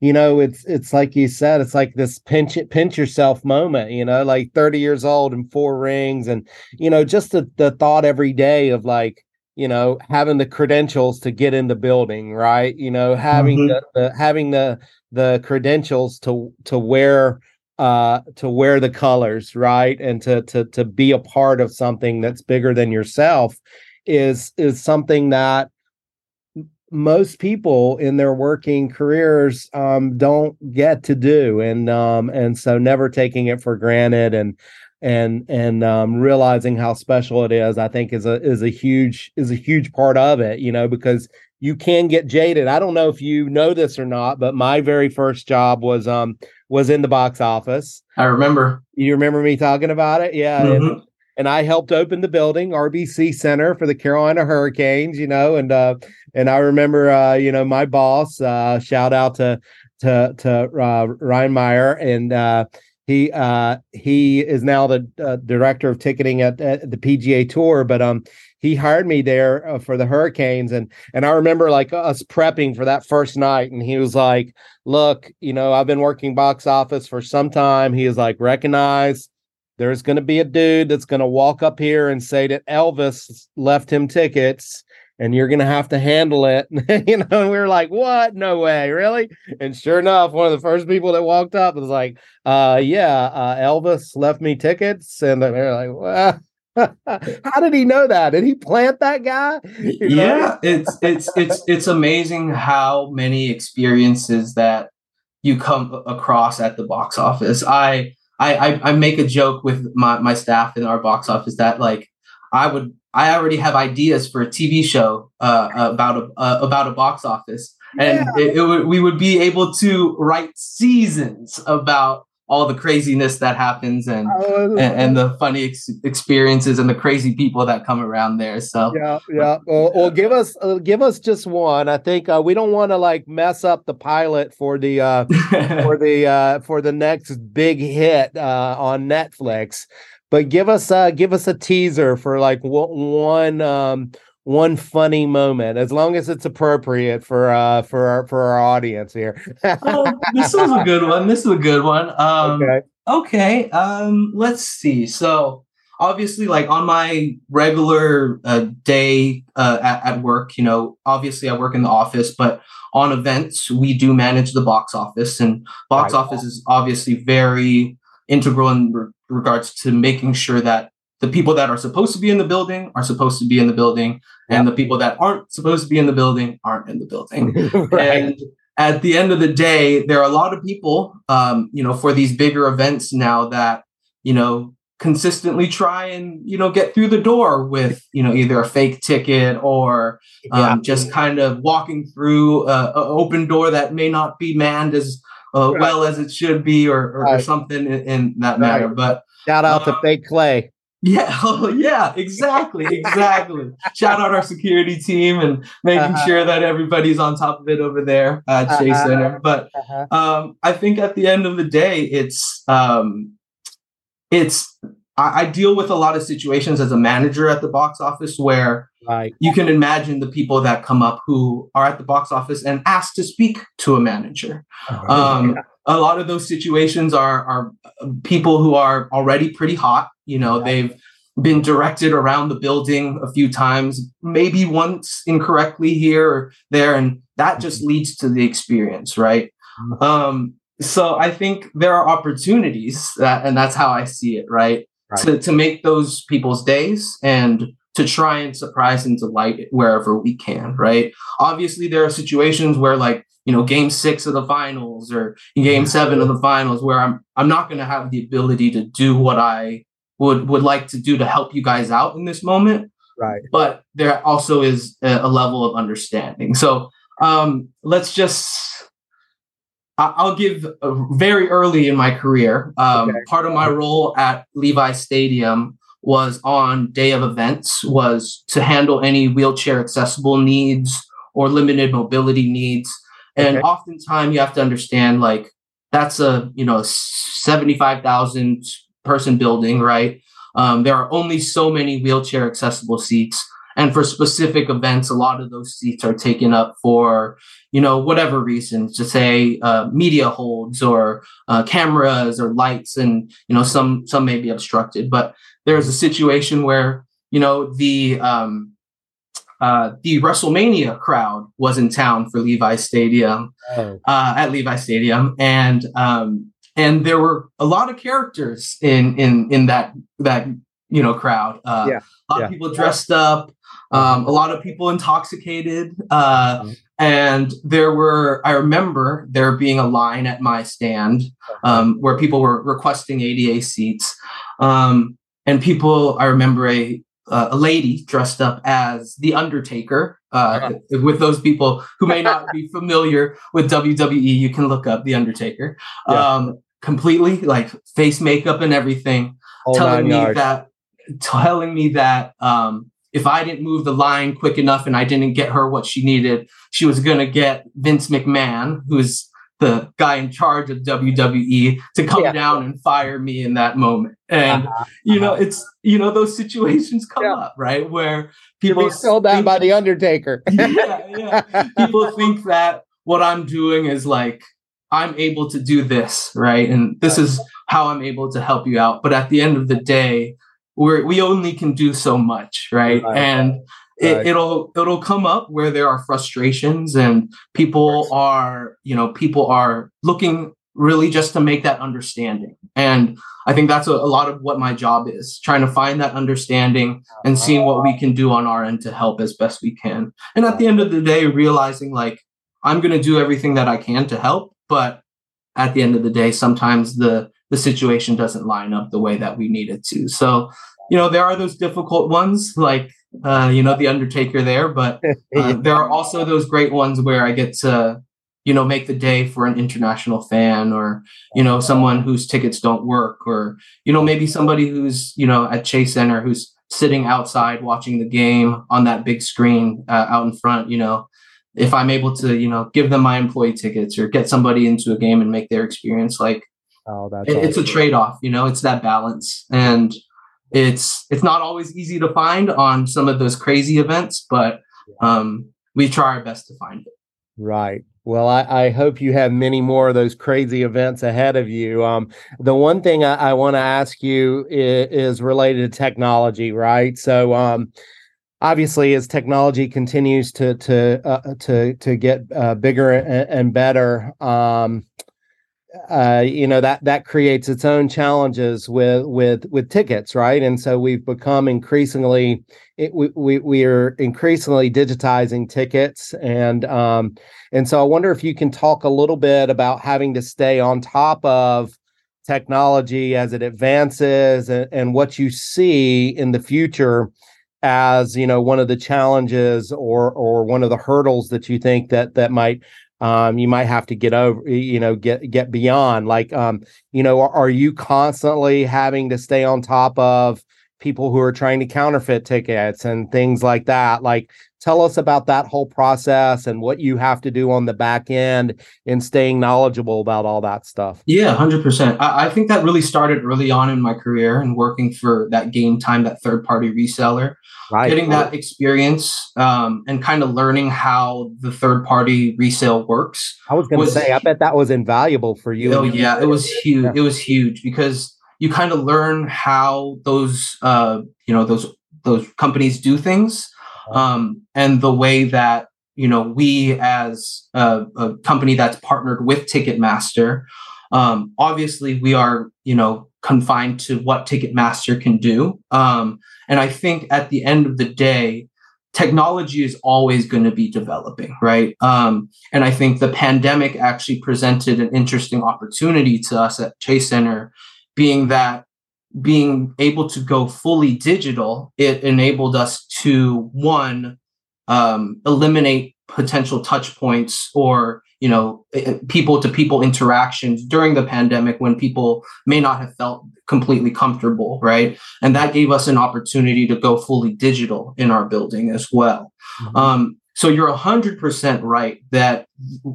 S1: you know it's it's like you said it's like this pinch pinch yourself moment you know like 30 years old and four rings and you know just the, the thought every day of like you know having the credentials to get in the building right? You know having mm-hmm. the, the, having the the credentials to to wear uh to wear the colors right? And to to to be a part of something that's bigger than yourself is is something that most people in their working careers um, don't get to do. And um, and so never taking it for granted and and and um, realizing how special it is, I think is a is a huge is a huge part of it. You know, because you can get jaded. I don't know if you know this or not, but my very first job was um was in the box office.
S2: I remember.
S1: You remember me talking about it? Yeah. Mm-hmm. And, and I helped open the building, RBC Center for the Carolina Hurricanes, you know, and uh and I remember uh, you know, my boss, uh shout out to to to uh, Ryan Meyer and uh he uh he is now the uh, director of ticketing at, at, the PGA Tour, but um he hired me there uh, for the Hurricanes and and I remember like us prepping for that first night and he was like, "Look, you know, I've been working box office for some time." He is like, "Recognize there's going to be a dude that's going to walk up here and say that Elvis left him tickets and you're gonna have to handle it. you know, and we were like, what? No way, really? And sure enough, one of the first people that walked up was like, uh, yeah, uh, Elvis left me tickets. And they're like, well, how did he know that? Did he plant that guy?
S2: You know? Yeah, it's it's it's it's amazing how many experiences that you come across at the box office. I I I make a joke with my, my staff in our box office that like I would I already have ideas for a TV show uh, about a uh, about a box office, and yeah. it, it would, we would be able to write seasons about all the craziness that happens and and, and, the funny ex- experiences and the crazy people that come around there. So
S1: yeah, yeah. Well, well give us uh, give us just one. I think uh, we don't want to like mess up the pilot for the uh, for the uh, for the next big hit uh, on Netflix but give us uh give us a teaser for like one um one funny moment as long as it's appropriate for uh for our for our audience here.
S2: Oh, this was a good one. This is a good one. Um okay, okay um let's see. So obviously like on my regular uh, day uh, at, at work you know obviously i work in the office but on events we do manage the box office and box right. office is obviously very integral in regards to making sure that the people that are supposed to be in the building are supposed to be in the building, and the people that aren't supposed to be in the building aren't in the building. right. And at the end of the day, there are a lot of people, um, you know, for these bigger events now that you know consistently try and you know get through the door with you know either a fake ticket or um, yeah. just kind of walking through a, a, open door that may not be manned as uh, right. well as it should be, or, or, right. or something in, in that matter. But
S1: shout out uh, to Fake Clay.
S2: Yeah, oh, yeah, exactly, exactly. Shout out our security team and making uh-huh. sure that everybody's on top of it over there at uh-huh. Chase Center. But uh-huh. um, I think at the end of the day, it's um, it's I, I, deal with a lot of situations as a manager at the box office where right. you can imagine the people that come up who are at the box office and ask to speak to a manager. Oh, um, yeah. A lot of those situations are are people who are already pretty hot. You know, right. they've been directed around the building a few times, maybe once incorrectly here or there, and that just mm-hmm. leads to the experience, right? Mm-hmm. Um, so I think there are opportunities that, and that's how I see it, right? Right. To, to make those people's days and to try and surprise and delight wherever we can, right? Obviously, there are situations where, like, you know, game six of the finals or game seven of the finals, where I'm I'm not going to have the ability to do what I would would like to do to help you guys out in this moment.
S1: Right.
S2: But there also is a, a level of understanding. So um, let's just I'll give very early in my career. Um, okay. Part of my role at Levi Stadium was on day of events was to handle any wheelchair accessible needs or limited mobility needs. And okay. oftentimes you have to understand like that's a you know 75,000 person building, right? Um, there are only so many wheelchair accessible seats. And for specific events, a lot of those seats are taken up for, you know, whatever reasons, to say uh, media holds or uh, cameras or lights, and you know, some some may be obstructed. But there's a situation where you know the um, uh, the WrestleMania crowd was in town for Levi Stadium oh. uh, at Levi Stadium, and um, and there were a lot of characters in in in that that you know crowd. Uh, yeah. A lot yeah. of people dressed up um, a lot of people intoxicated. Uh, mm-hmm. and there were, I remember there being a line at my stand um, where people were requesting ADA seats. Um, and people, I remember a, uh, a lady dressed up as the Undertaker. Uh, uh-huh. With those people who may not be familiar with WWE, you can look up the Undertaker. Yeah. Um, completely like face makeup and everything, telling me yards. that telling me that um, if I didn't move the line quick enough and I didn't get her what she needed, she was going to get Vince McMahon, who's the guy in charge of WWE to come yeah. down and fire me in that moment. And uh-huh. you know, uh-huh. it's you know those situations come yeah. up right where people
S1: sold that by the Undertaker.
S2: yeah, yeah. People think that what I'm doing is like I'm able to do this, right? And this is how I'm able to help you out. But at the end of the day, we're we only can do so much, right? right. And it, it'll it'll come up where there are frustrations and people are, you know, people are looking really just to make that understanding. And I think that's a, a, lot of what my job is trying to find that understanding and seeing what we can do on our end to help as best we can. And at the end of the day, realizing like I'm going to do everything that I can to help, but at the end of the day, sometimes the the situation doesn't line up the way that we need it to. So, you know, there are those difficult ones like uh, you know, the Undertaker there, but uh, there are also those great ones where I get to you know make the day for an international fan or you know someone whose tickets don't work or you know maybe somebody who's you know at Chase Center who's sitting outside watching the game on that big screen uh, out in front you know if I'm able to, you know, give them my employee tickets or get somebody into a game and make their experience like oh, that's it, awesome. it's a trade off, you know, it's that balance. And it's it's not always easy to find on some of those crazy events, but um we try our best to find it.
S1: Right. Well, I, I, hope you have many more of those crazy events ahead of you. Um, the one thing I, I want to ask you is, is, related to technology, right? So, um, obviously as technology continues to to uh, to to get uh, bigger and, and better um, uh, you know that that creates its own challenges with with with tickets right? And so we've become increasingly it, we, we we are increasingly digitizing tickets. And um and so i wonder if you can talk a little bit about having to stay on top of technology as it advances and, and what you see in the future as you know one of the challenges or or one of the hurdles that you think that that might um, you might have to get over you know get get beyond like um, you know are, are, you constantly having to stay on top of people who are trying to counterfeit tickets and things like that. Like tell us about that whole process and what you have to do on the back end in staying knowledgeable about all that stuff.
S2: Yeah 100% I, I, think that really started early on in my career and working for that Gametime that third party reseller. Right. getting that experience um, and kind of learning how the third party resale works
S1: i was going to say i bet that was invaluable for you
S2: oh yeah it was huge yeah. it was huge because you kind of learn how those uh, you know those those companies do things um, and the way that you know we as a, a company that's partnered with Ticketmaster, um, obviously we are you know confined to what Ticketmaster can do, um, and I think at the end of the day, technology is always going to be developing, right? Um, and I think the pandemic actually presented an interesting opportunity to us at Chase Center, being that being able to go fully digital, it enabled us to one um, eliminate potential touch points or you know people to people interactions during the pandemic when people may not have felt completely comfortable right and that gave us an opportunity to go fully digital in our building as well mm-hmm. um, so you're 100% right that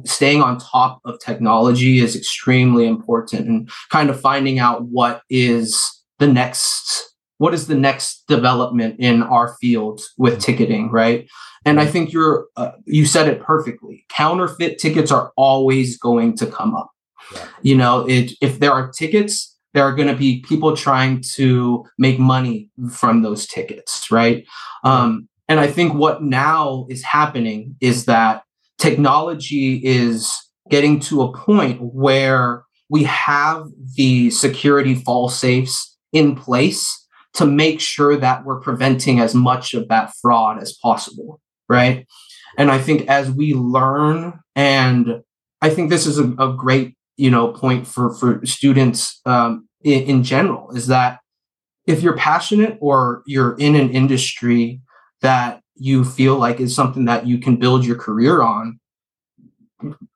S2: staying on top of technology is extremely important and kind of finding out what is the next what is the next development in our field with ticketing right? And i think you're uh, you said it perfectly. Counterfeit tickets are always going to come up. Yeah. you know it, if there are tickets there are going to be people trying to make money from those tickets right. Um, and i think what now is happening is that technology is getting to a point where we have the security fall safes in place to make sure that we're preventing as much of that fraud as possible right? And i think as we learn and i think this is a, a great you know point for for students um, in, in general is that if you're passionate or you're in an industry that you feel like is something that you can build your career on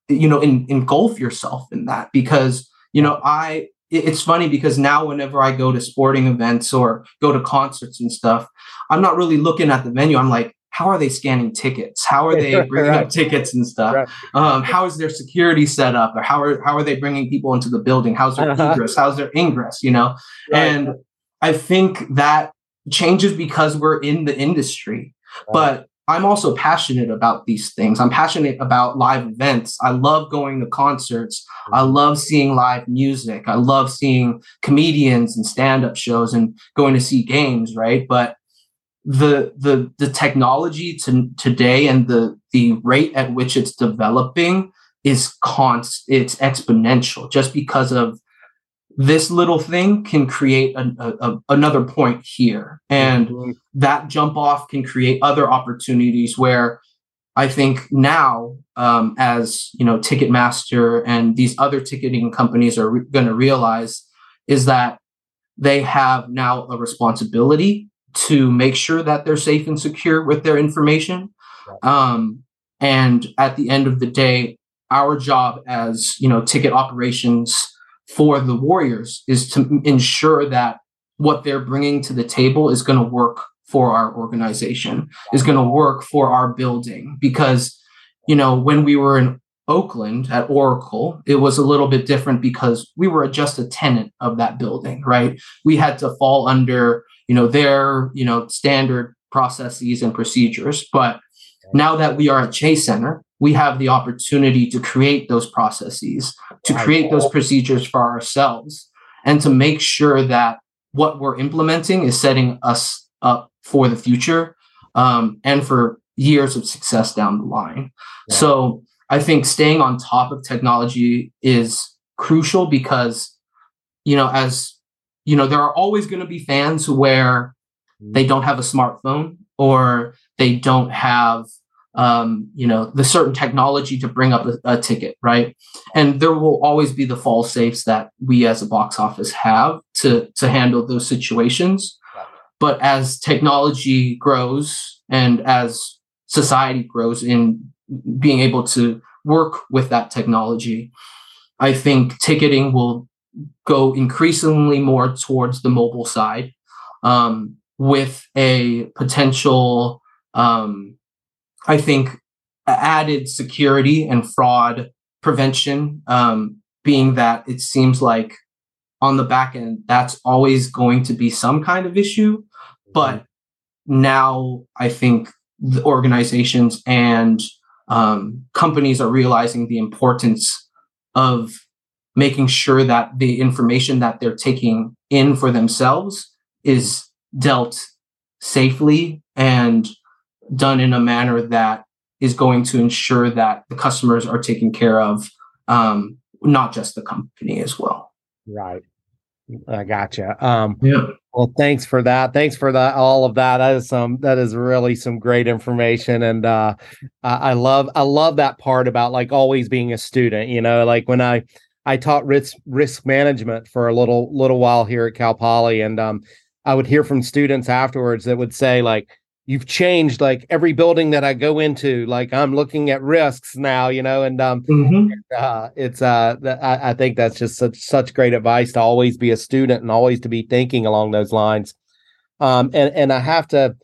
S2: you know in, engulf yourself in that because you know i it's funny because now whenever I go to sporting events or go to concerts and stuff, I'm not really looking at the venue. I'm like, how are they scanning tickets? How are they bringing right. up tickets and stuff? Right. Um, how is their security set up? Or how are how are they bringing people into the building? How's their uh-huh. egress? How's their ingress? You know, right. and I think that changes because we're in the industry. But I'm also passionate about these things. I'm passionate about live events. I love going to concerts. I mm-hmm. love seeing live music. I love seeing comedians and stand-up shows and going to see games, right? But the the the technology to today and the the rate at which it's developing is const it's exponential just because of this little thing can create a, a, a, another point here. And mm-hmm. that jump off can create other opportunities where i think now um, as you know Ticketmaster and these other ticketing companies are re- going to realize is that they have now a responsibility to make sure that they're safe and secure with their information. Um, and at the end of the day our job as you know ticket operations for the Warriors is to ensure that what they're bringing to the table is going to work for our organization, is going to work for our building. Because, you know, when we were in Oakland at Oracle, it was a little bit different because we were just a tenant of that building, right? We had to fall under, you know, their, you know, standard processes and procedures. But now that we are at Chase Center, we have the opportunity to create those processes, to create those procedures for ourselves, and to make sure that what we're implementing is setting us up for the future um, and for years of success down the line. Yeah. So I think staying on top of technology is crucial because, you know, as you know, there are always going to be fans where they don't have a smartphone or they don't have um, you know, the certain technology to bring up a, a, ticket, right? And there will always be the fall safes that we as a box office have to to handle those situations. But as technology grows and as society grows in being able to work with that technology, I think ticketing will go increasingly more towards the mobile side um, with a potential um, I think added security and fraud prevention, um, being that it seems like on the back end, that's always going to be some kind of issue. But now I think the organizations and um, companies are realizing the importance of making sure that the information that they're taking in for themselves is dealt safely and done in a manner that is going to ensure that the customers are taken care of, um, not just the company as well.
S1: Right. I gotcha. Um, yeah. Well, thanks for that. Thanks for that. All of that. That is some. That is really some great information, and uh, I love. I love that part about like always being a student. You know, like when I I taught risk risk management for a little little while here at Cal Poly, and um, I would hear from students afterwards that would say like, you've changed like every building that I go into. Like I'm looking at risks now, you know, and um, mm-hmm. uh, it's uh, I, I, think that's just such such great advice to always be a student and always to be thinking along those lines. Um, and and I have to,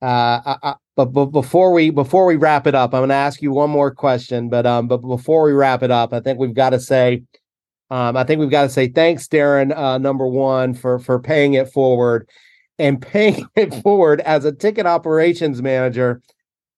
S1: uh, I, I, but, but before we before we wrap it up, I'm going to ask you one more question. But um, but before we wrap it up, I think we've got to say. Um, I think we've got to say thanks, Darren, uh, number one, for for paying it forward and paying it forward as a ticket operations manager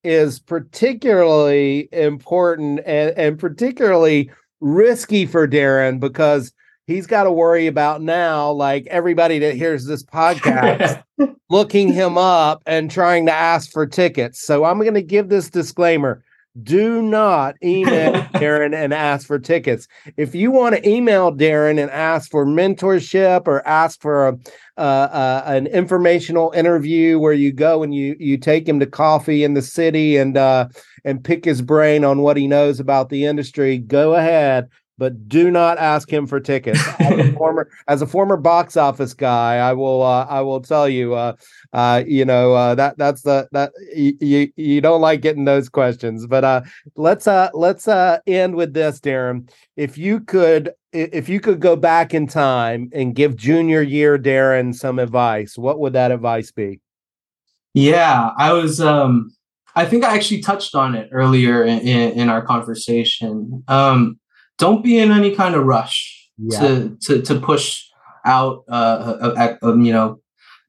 S1: is particularly important and, and particularly risky for Darren because he's got to worry about now, like everybody that hears this podcast, looking him up and trying to ask for tickets. So I'm going to give this disclaimer do not email Darren and ask for tickets. If you want to email Darren and ask for mentorship or ask for a, uh, uh, an informational interview where you go and you you take him to coffee in the city and uh, and pick his brain on what he knows about the industry, go ahead but do not ask him for tickets. As a former as a former box office guy, I will uh, I will tell you uh, you know uh, that that's the that you you don't like getting those questions. But uh, let's uh let's uh end with this, Darren. If you could if you could go back in time and give junior year Darren some advice, what would that advice be?
S2: Yeah, I was um I think I actually touched on it earlier in, in, in our conversation. Um, don't be in any kind of rush yeah. to, to to push out. Uh, uh, uh, you know,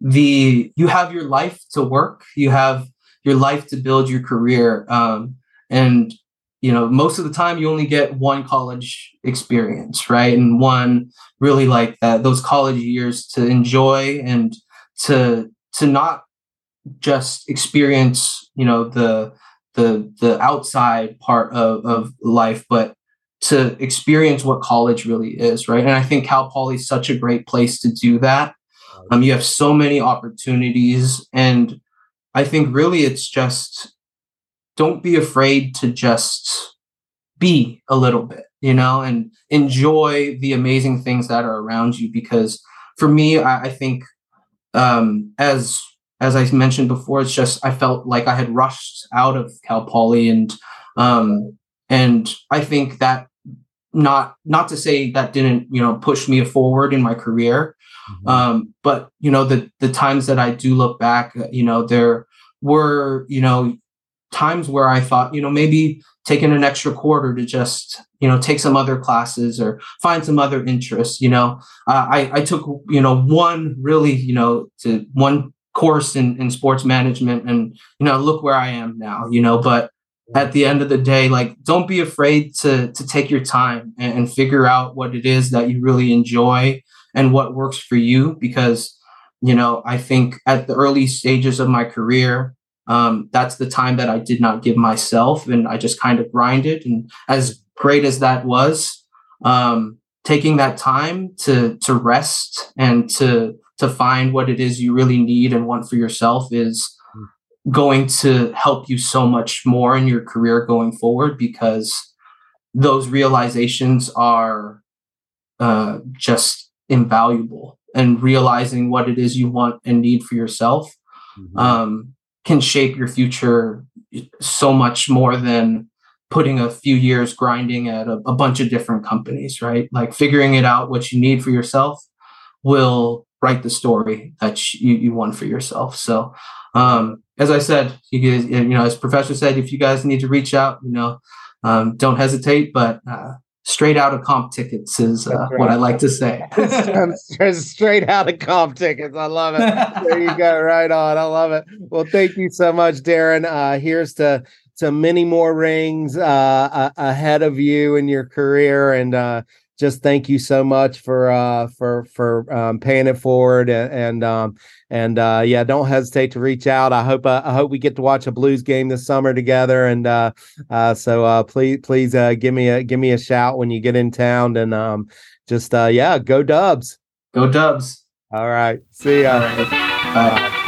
S2: the you have your life to work. You have your life to build your career. Um, and you know, most of the time you only get one college experience, right? And one really like that those college years to enjoy and to to not just experience you know the the the outside part of, of life but to experience what college really is right and i think Cal Poly is such a great place to do that um, you have so many opportunities and i think really it's just don't be afraid to just be a little bit you know and enjoy the amazing things that are around you because for me i, I think um, as as I mentioned before, it's just I felt like I had rushed out of Cal Poly, and um, and I think that not not to say that didn't you know push me forward in my career, mm-hmm. um, but you know the the times that I do look back, you know there were you know times where I thought you know maybe taking an extra quarter to just you know take some other classes or find some other interests you know. Uh, i i took you know one really you know to one course in, in sports management and you know look where i am now you know. But at the end of the day like don't be afraid to to take your time and, and figure out what it is that you really enjoy and what works for you because you know i think at the early stages of my career um, that's the time that i did not give myself and i just kind of grinded and as great as that was um, taking that time to to rest and to to find what it is you really need and want for yourself is going to help you so much more in your career going forward because those realizations are uh, just invaluable and realizing what it is you want and need for yourself mm-hmm. um, can shape your future so much more than putting a few years grinding at a, a bunch of different companies right like figuring it out what you need for yourself will write the story that you, you want for yourself. So, um, as I said, you guys, you know, as professor said, if you guys need to reach out, you know, um, don't hesitate, but, uh, straight out of comp tickets is uh, right. what I like to say.
S1: straight out of comp tickets. I love it. There you go. Right on. I love it. Well, thank you so much, Darren. Uh, here's to, to many more rings, uh, ahead of you in your career and, uh, just thank you so much for uh for for um, paying it forward and and um and uh yeah don't hesitate to reach out. I hope uh, i hope we get to watch a Blues game this summer together and uh uh so uh please please uh give me a give me a shout when you get in town and um just uh yeah go dubs.
S2: Go dubs.
S1: All right. See ya.
S2: Bye.